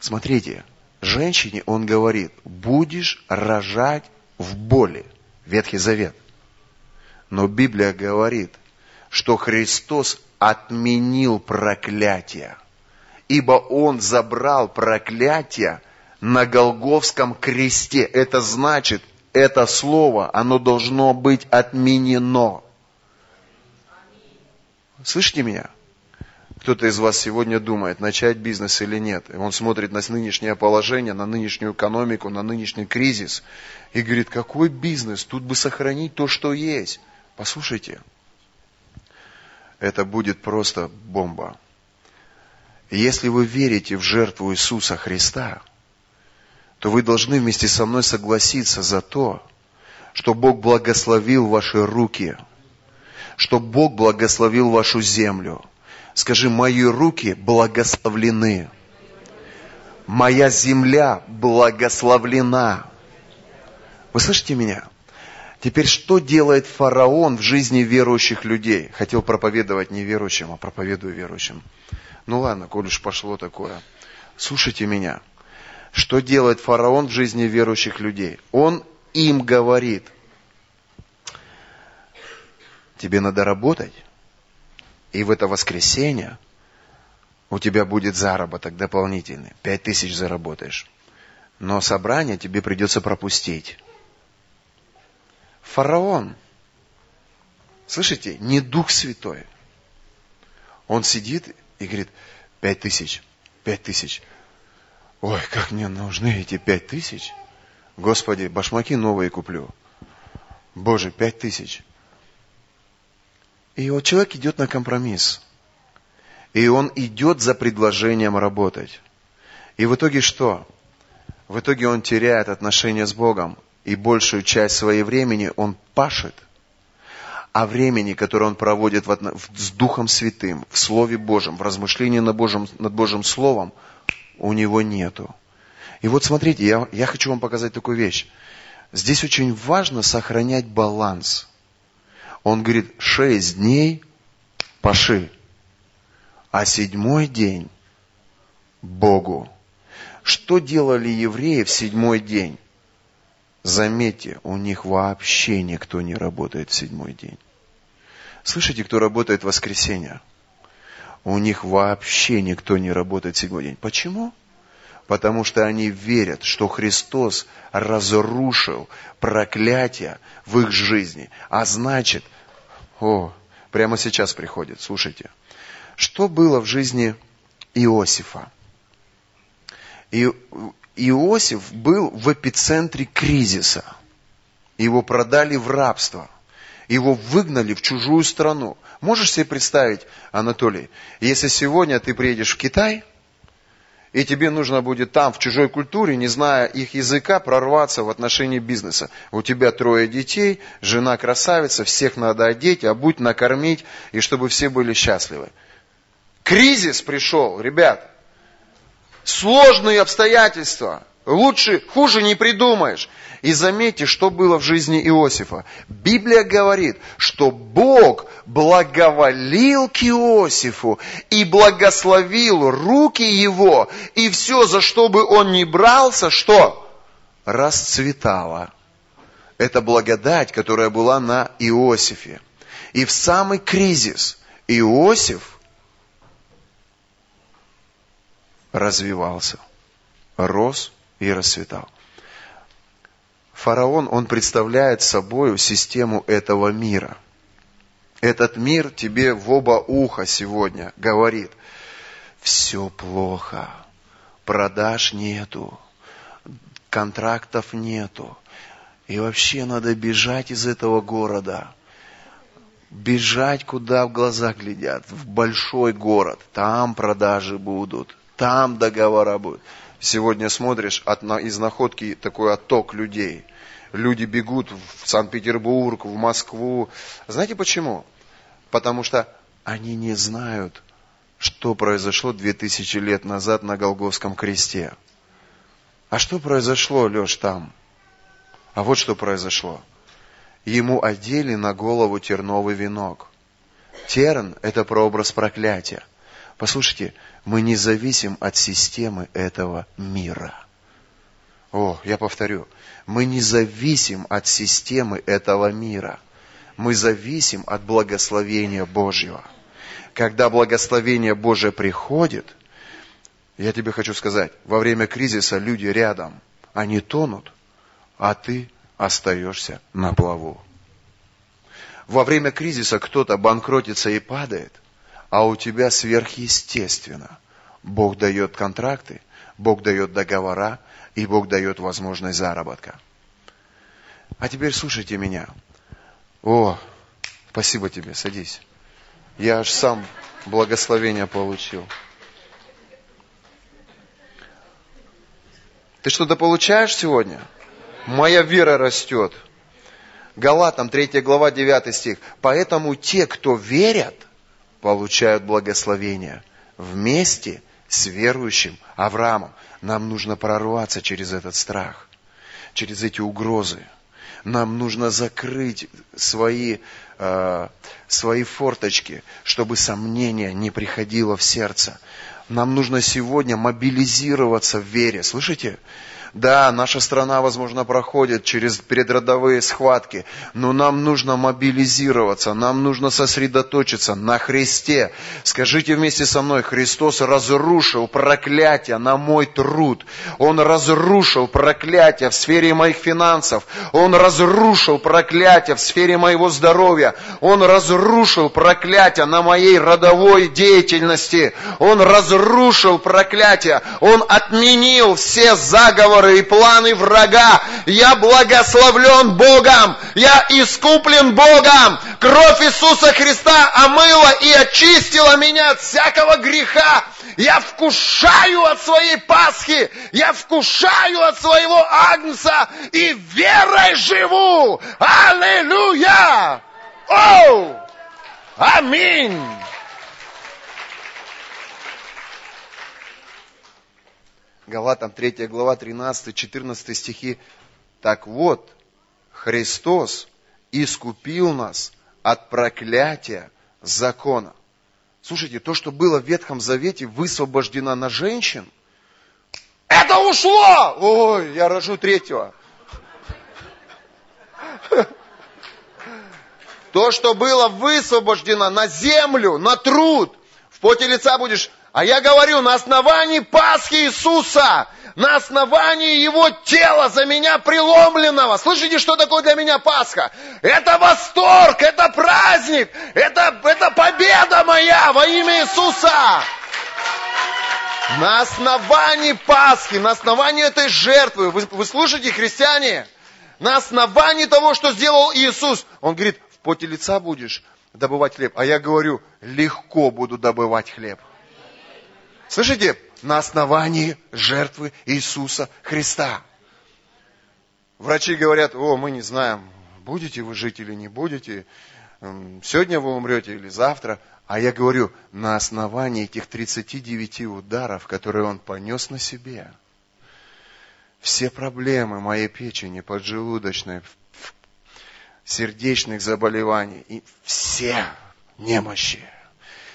Смотрите, женщине он говорит, будешь рожать в боли. Ветхий Завет. Но Библия говорит, что Христос отменил проклятие, ибо Он забрал проклятие на Голговском кресте. Это значит, это слово, оно должно быть отменено. Слышите меня? Кто-то из вас сегодня думает, начать бизнес или нет. И он смотрит на нынешнее положение, на нынешнюю экономику, на нынешний кризис и говорит, какой бизнес? Тут бы сохранить то, что есть. Послушайте, это будет просто бомба. Если вы верите в жертву Иисуса Христа, то вы должны вместе со мной согласиться за то, что Бог благословил ваши руки, что Бог благословил вашу землю. Скажи, мои руки благословлены. Моя земля благословлена. Вы слышите меня? Теперь что делает фараон в жизни верующих людей? Хотел проповедовать неверующим, а проповедую верующим. Ну ладно, коль уж пошло такое. Слушайте меня. Что делает фараон в жизни верующих людей? Он им говорит, тебе надо работать, и в это воскресенье у тебя будет заработок дополнительный. Пять тысяч заработаешь. Но собрание тебе придется пропустить. Фараон, слышите, не Дух Святой. Он сидит и говорит, пять тысяч, пять тысяч. Ой, как мне нужны эти пять тысяч. Господи, башмаки новые куплю. Боже, пять тысяч. И вот человек идет на компромисс. И он идет за предложением работать. И в итоге что? В итоге он теряет отношения с Богом и большую часть своего времени он пашет, а времени, которое он проводит в, с Духом Святым, в Слове Божьем, в размышлении над Божьим, над Божьим Словом, у него нету. И вот смотрите, я, я хочу вам показать такую вещь. Здесь очень важно сохранять баланс. Он говорит, шесть дней паши, а седьмой день Богу. Что делали евреи в седьмой день? Заметьте, у них вообще никто не работает в седьмой день. Слышите, кто работает в воскресенье? У них вообще никто не работает в седьмой день. Почему? Потому что они верят, что Христос разрушил проклятие в их жизни. А значит, о, прямо сейчас приходит, слушайте. Что было в жизни Иосифа? И Иосиф был в эпицентре кризиса. Его продали в рабство. Его выгнали в чужую страну. Можешь себе представить, Анатолий, если сегодня ты приедешь в Китай, и тебе нужно будет там, в чужой культуре, не зная их языка, прорваться в отношении бизнеса. У тебя трое детей, жена красавица, всех надо одеть, обуть, накормить, и чтобы все были счастливы. Кризис пришел, ребят сложные обстоятельства. Лучше, хуже не придумаешь. И заметьте, что было в жизни Иосифа. Библия говорит, что Бог благоволил к Иосифу и благословил руки его, и все, за что бы он ни брался, что? Расцветало. Это благодать, которая была на Иосифе. И в самый кризис Иосиф развивался, рос и расцветал. Фараон, он представляет собой систему этого мира. Этот мир тебе в оба уха сегодня говорит, все плохо, продаж нету, контрактов нету, и вообще надо бежать из этого города. Бежать, куда в глаза глядят, в большой город, там продажи будут, там договора будут. Сегодня смотришь от, из находки такой отток людей. Люди бегут в Санкт-Петербург, в Москву. Знаете почему? Потому что они не знают, что произошло 2000 лет назад на Голговском кресте. А что произошло, Леш, там? А вот что произошло. Ему одели на голову терновый венок. Терн – это прообраз проклятия. Послушайте, мы не зависим от системы этого мира. О, я повторю, мы не зависим от системы этого мира. Мы зависим от благословения Божьего. Когда благословение Божие приходит, я тебе хочу сказать, во время кризиса люди рядом, они тонут, а ты остаешься на плаву. Во время кризиса кто-то банкротится и падает – а у тебя сверхъестественно. Бог дает контракты, Бог дает договора, и Бог дает возможность заработка. А теперь слушайте меня. О, спасибо тебе, садись. Я аж сам благословение получил. Ты что-то получаешь сегодня? Моя вера растет. Галатам 3 глава 9 стих. Поэтому те, кто верят, получают благословение вместе с верующим Авраамом. Нам нужно прорваться через этот страх, через эти угрозы. Нам нужно закрыть свои, э, свои форточки, чтобы сомнение не приходило в сердце. Нам нужно сегодня мобилизироваться в вере. Слышите? Да, наша страна, возможно, проходит через предродовые схватки, но нам нужно мобилизироваться, нам нужно сосредоточиться на Христе. Скажите вместе со мной, Христос разрушил проклятие на мой труд. Он разрушил проклятие в сфере моих финансов. Он разрушил проклятие в сфере моего здоровья. Он разрушил проклятие на моей родовой деятельности. Он разрушил проклятие. Он отменил все заговоры заговоры и планы врага. Я благословлен Богом. Я искуплен Богом. Кровь Иисуса Христа омыла и очистила меня от всякого греха. Я вкушаю от своей Пасхи. Я вкушаю от своего Агнца. И верой живу. Аллилуйя! О! Аминь! Галатам 3 глава 13-14 стихи. Так вот, Христос искупил нас от проклятия закона. Слушайте, то, что было в Ветхом Завете, высвобождено на женщин, это ушло! Ой, я рожу третьего. То, что было высвобождено на землю, на труд, в поте лица будешь а я говорю, на основании Пасхи Иисуса, на основании Его тела за меня преломленного. Слышите, что такое для меня Пасха? Это восторг, это праздник, это, это победа моя во имя Иисуса. На основании Пасхи, на основании этой жертвы, вы, вы слушаете, христиане? На основании того, что сделал Иисус, Он говорит, в поте лица будешь добывать хлеб. А я говорю, легко буду добывать хлеб. Слышите? На основании жертвы Иисуса Христа. Врачи говорят, о, мы не знаем, будете вы жить или не будете, сегодня вы умрете или завтра. А я говорю, на основании этих 39 ударов, которые он понес на себе, все проблемы моей печени, поджелудочной, сердечных заболеваний, и все немощи,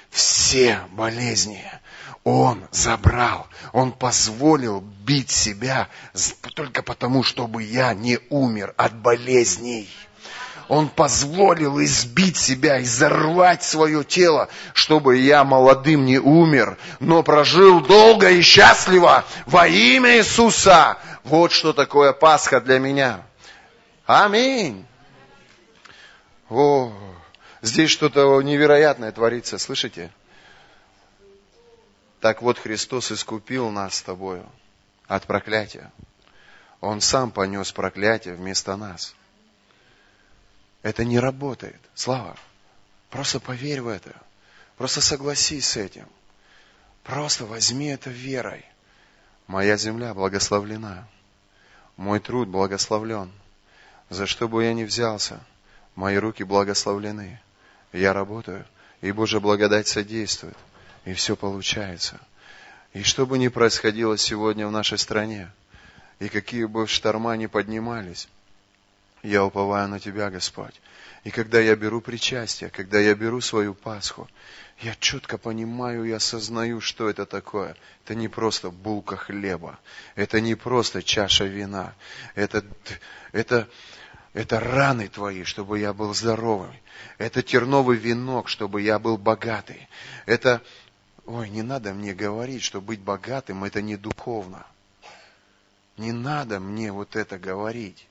все болезни, он забрал, Он позволил бить себя только потому, чтобы я не умер от болезней. Он позволил избить себя, изорвать свое тело, чтобы я молодым не умер, но прожил долго и счастливо во имя Иисуса. Вот что такое Пасха для меня. Аминь. О, здесь что-то невероятное творится, слышите? Так вот, Христос искупил нас с тобою от проклятия. Он сам понес проклятие вместо нас. Это не работает. Слава. Просто поверь в это. Просто согласись с этим. Просто возьми это верой. Моя земля благословлена. Мой труд благословлен. За что бы я ни взялся, мои руки благословлены. Я работаю, и Божья благодать содействует и все получается. И что бы ни происходило сегодня в нашей стране, и какие бы шторма ни поднимались, я уповаю на Тебя, Господь. И когда я беру причастие, когда я беру свою Пасху, я четко понимаю и осознаю, что это такое. Это не просто булка хлеба, это не просто чаша вина, это, это, это раны Твои, чтобы я был здоровым. Это терновый венок, чтобы я был богатый. Это, Ой, не надо мне говорить, что быть богатым это не духовно. Не надо мне вот это говорить.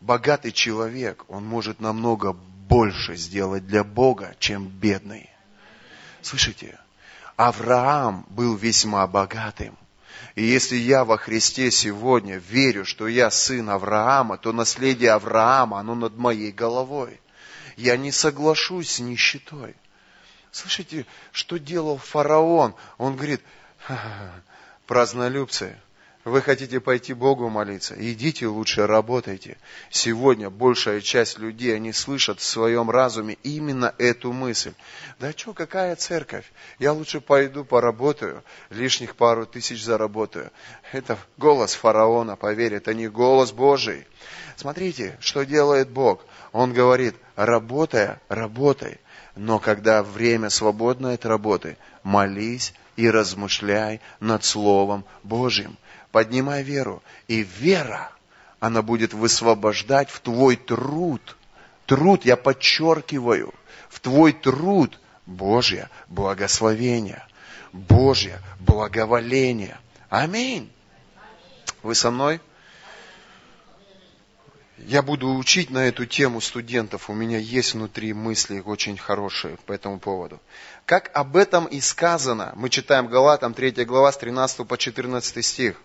Богатый человек, он может намного больше сделать для Бога, чем бедный. Слышите? Авраам был весьма богатым. И если я во Христе сегодня верю, что я сын Авраама, то наследие Авраама, оно над моей головой. Я не соглашусь с нищетой. Слышите, что делал фараон? Он говорит, празднолюбцы, Вы хотите пойти Богу молиться? Идите лучше, работайте. Сегодня большая часть людей, они слышат в своем разуме именно эту мысль. Да что, какая церковь? Я лучше пойду поработаю, лишних пару тысяч заработаю. Это голос фараона, поверь, это не голос Божий. Смотрите, что делает Бог. Он говорит, работая, работай. Но когда время свободное от работы, молись и размышляй над Словом Божьим поднимай веру. И вера, она будет высвобождать в твой труд. Труд, я подчеркиваю, в твой труд Божье благословение, Божье благоволение. Аминь. Вы со мной? Я буду учить на эту тему студентов. У меня есть внутри мысли очень хорошие по этому поводу. Как об этом и сказано, мы читаем Галатам 3 глава с 13 по 14 стих.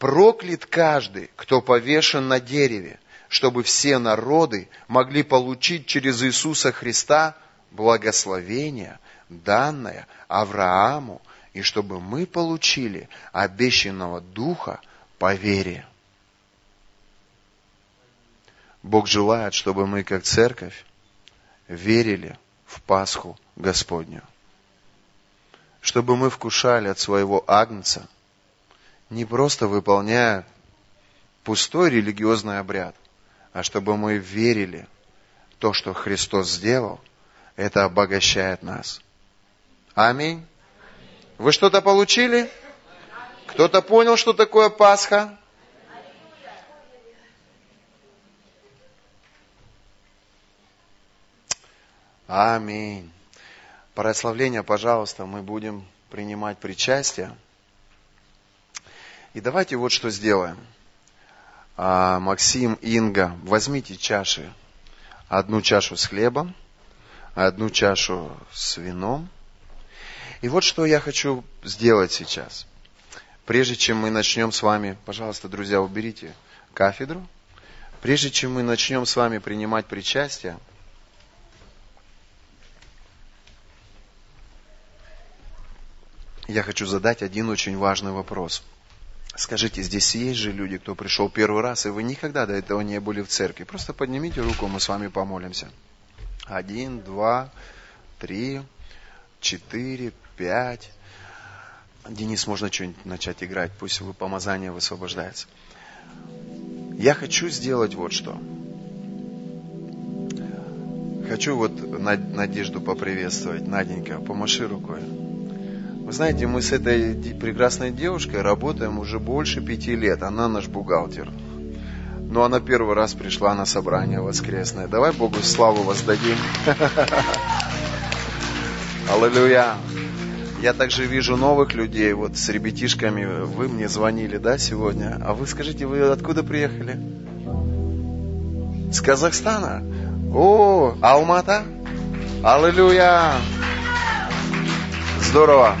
Проклят каждый, кто повешен на дереве, чтобы все народы могли получить через Иисуса Христа благословение, данное Аврааму, и чтобы мы получили обещанного Духа по вере. Бог желает, чтобы мы, как церковь, верили в Пасху Господню. Чтобы мы вкушали от своего Агнца – не просто выполняя пустой религиозный обряд, а чтобы мы верили в то, что Христос сделал, это обогащает нас. Аминь. Вы что-то получили? Кто-то понял, что такое Пасха? Аминь. Прославление, пожалуйста, мы будем принимать причастие. И давайте вот что сделаем. А, Максим, Инга, возьмите чаши. Одну чашу с хлебом, одну чашу с вином. И вот что я хочу сделать сейчас. Прежде чем мы начнем с вами, пожалуйста, друзья, уберите кафедру. Прежде чем мы начнем с вами принимать причастие, я хочу задать один очень важный вопрос – Скажите, здесь есть же люди, кто пришел первый раз, и вы никогда до этого не были в церкви. Просто поднимите руку, мы с вами помолимся. Один, два, три, четыре, пять. Денис, можно что-нибудь начать играть, пусть вы помазание высвобождается. Я хочу сделать вот что. Хочу вот Надежду поприветствовать. Наденька, помаши рукой. Вы знаете, мы с этой прекрасной девушкой работаем уже больше пяти лет. Она наш бухгалтер. Но она первый раз пришла на собрание воскресное. Давай Богу славу воздадим. Аллилуйя. Я также вижу новых людей, вот с ребятишками. Вы мне звонили, да, сегодня? А вы скажите, вы откуда приехали? С Казахстана? О, Алмата? Аллилуйя! Здорово!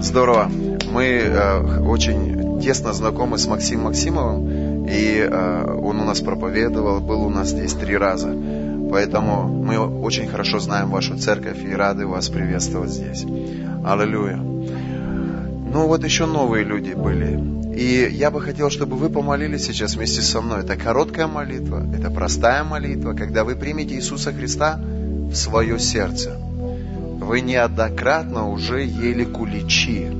Здорово. Мы э, очень тесно знакомы с Максимом Максимовым, и э, он у нас проповедовал, был у нас здесь три раза. Поэтому мы очень хорошо знаем вашу церковь и рады вас приветствовать здесь. Аллилуйя. Ну вот еще новые люди были. И я бы хотел, чтобы вы помолились сейчас вместе со мной. Это короткая молитва, это простая молитва, когда вы примете Иисуса Христа в свое сердце вы неоднократно уже ели куличи.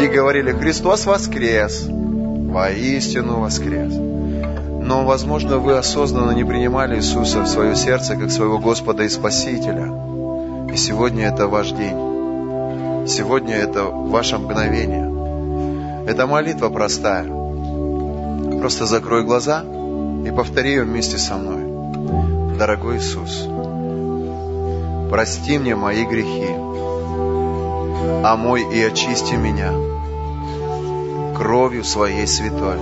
И говорили, Христос воскрес, воистину воскрес. Но, возможно, вы осознанно не принимали Иисуса в свое сердце как своего Господа и Спасителя. И сегодня это ваш день. Сегодня это ваше мгновение. Это молитва простая. Просто закрой глаза и повтори ее вместе со мной. Дорогой Иисус, прости мне мои грехи, омой и очисти меня кровью своей святой.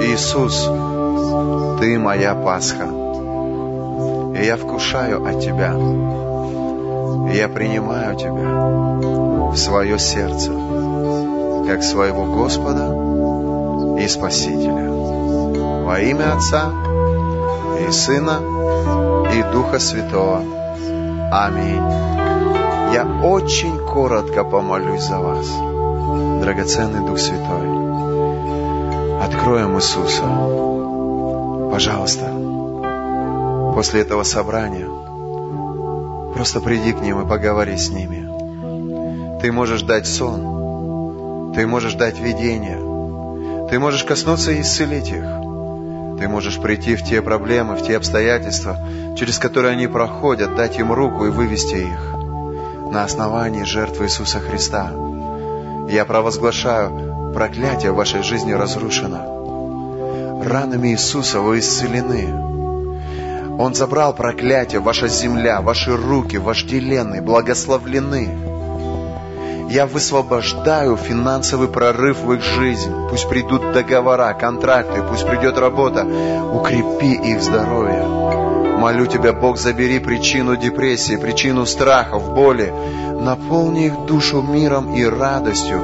Иисус, Ты моя Пасха, и я вкушаю от Тебя, и я принимаю Тебя в свое сердце, как своего Господа и Спасителя. Во имя Отца и Сына и Духа Святого. Аминь. Я очень коротко помолюсь за вас. драгоценный Дух Святой, откроем Иисуса. Пожалуйста, после этого собрания просто приди к ним и поговори с ними. Ты можешь дать сон, ты можешь дать видение, ты можешь коснуться и исцелить их. Ты можешь прийти в те проблемы, в те обстоятельства, через которые они проходят, дать им руку и вывести их на основании жертвы Иисуса Христа. Я провозглашаю, проклятие в вашей жизни разрушено. Ранами Иисуса вы исцелены. Он забрал проклятие, ваша земля, ваши руки вожделенны, благословлены. Я высвобождаю финансовый прорыв в их жизнь. Пусть придут договора, контракты, пусть придет работа. Укрепи их здоровье. Молю Тебя, Бог, забери причину депрессии, причину страхов, боли. Наполни их душу миром и радостью.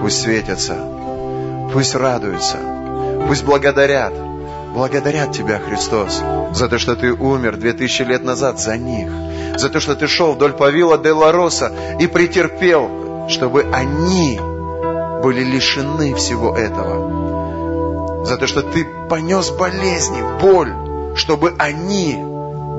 Пусть светятся, пусть радуются, пусть благодарят. Благодарят Тебя, Христос, за то, что Ты умер две тысячи лет назад за них, за то, что Ты шел вдоль Павила де Лароса и претерпел чтобы они были лишены всего этого. За то, что ты понес болезни, боль, чтобы они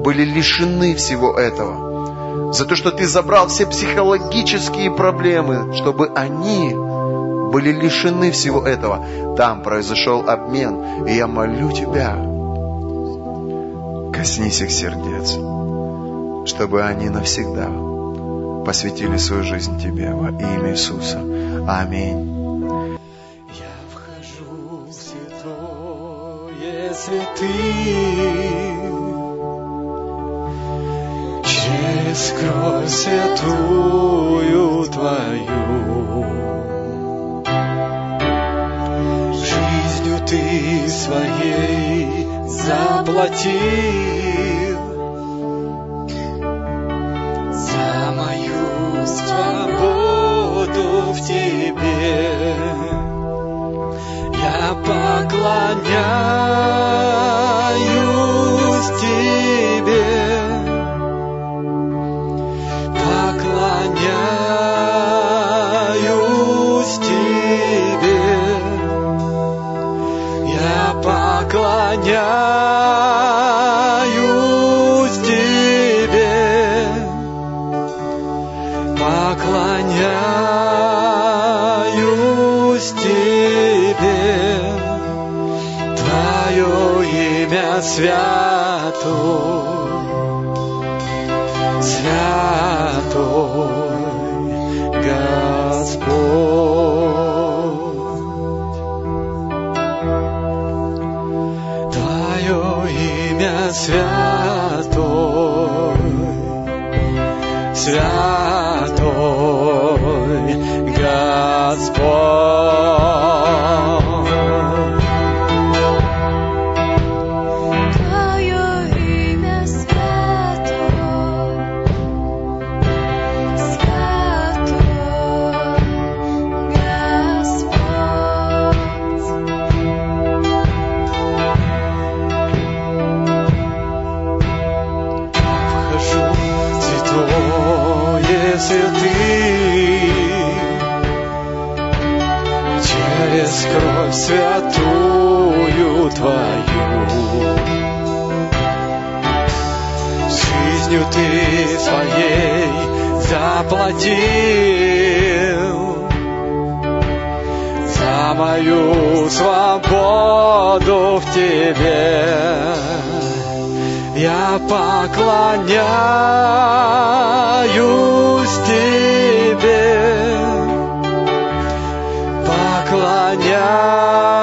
были лишены всего этого. За то, что ты забрал все психологические проблемы, чтобы они были лишены всего этого. Там произошел обмен, и я молю тебя, коснись их сердец, чтобы они навсегда посвятили свою жизнь Тебе во имя Иисуса. Аминь. Я вхожу в святое святых через кровь святую Твою. Жизнью Ты своей заплатил поклоняюсь святой, святой Господь. Твое имя святой, святой Господь. Заплатил за мою свободу в Тебе. Я поклоняюсь Тебе поклоняюсь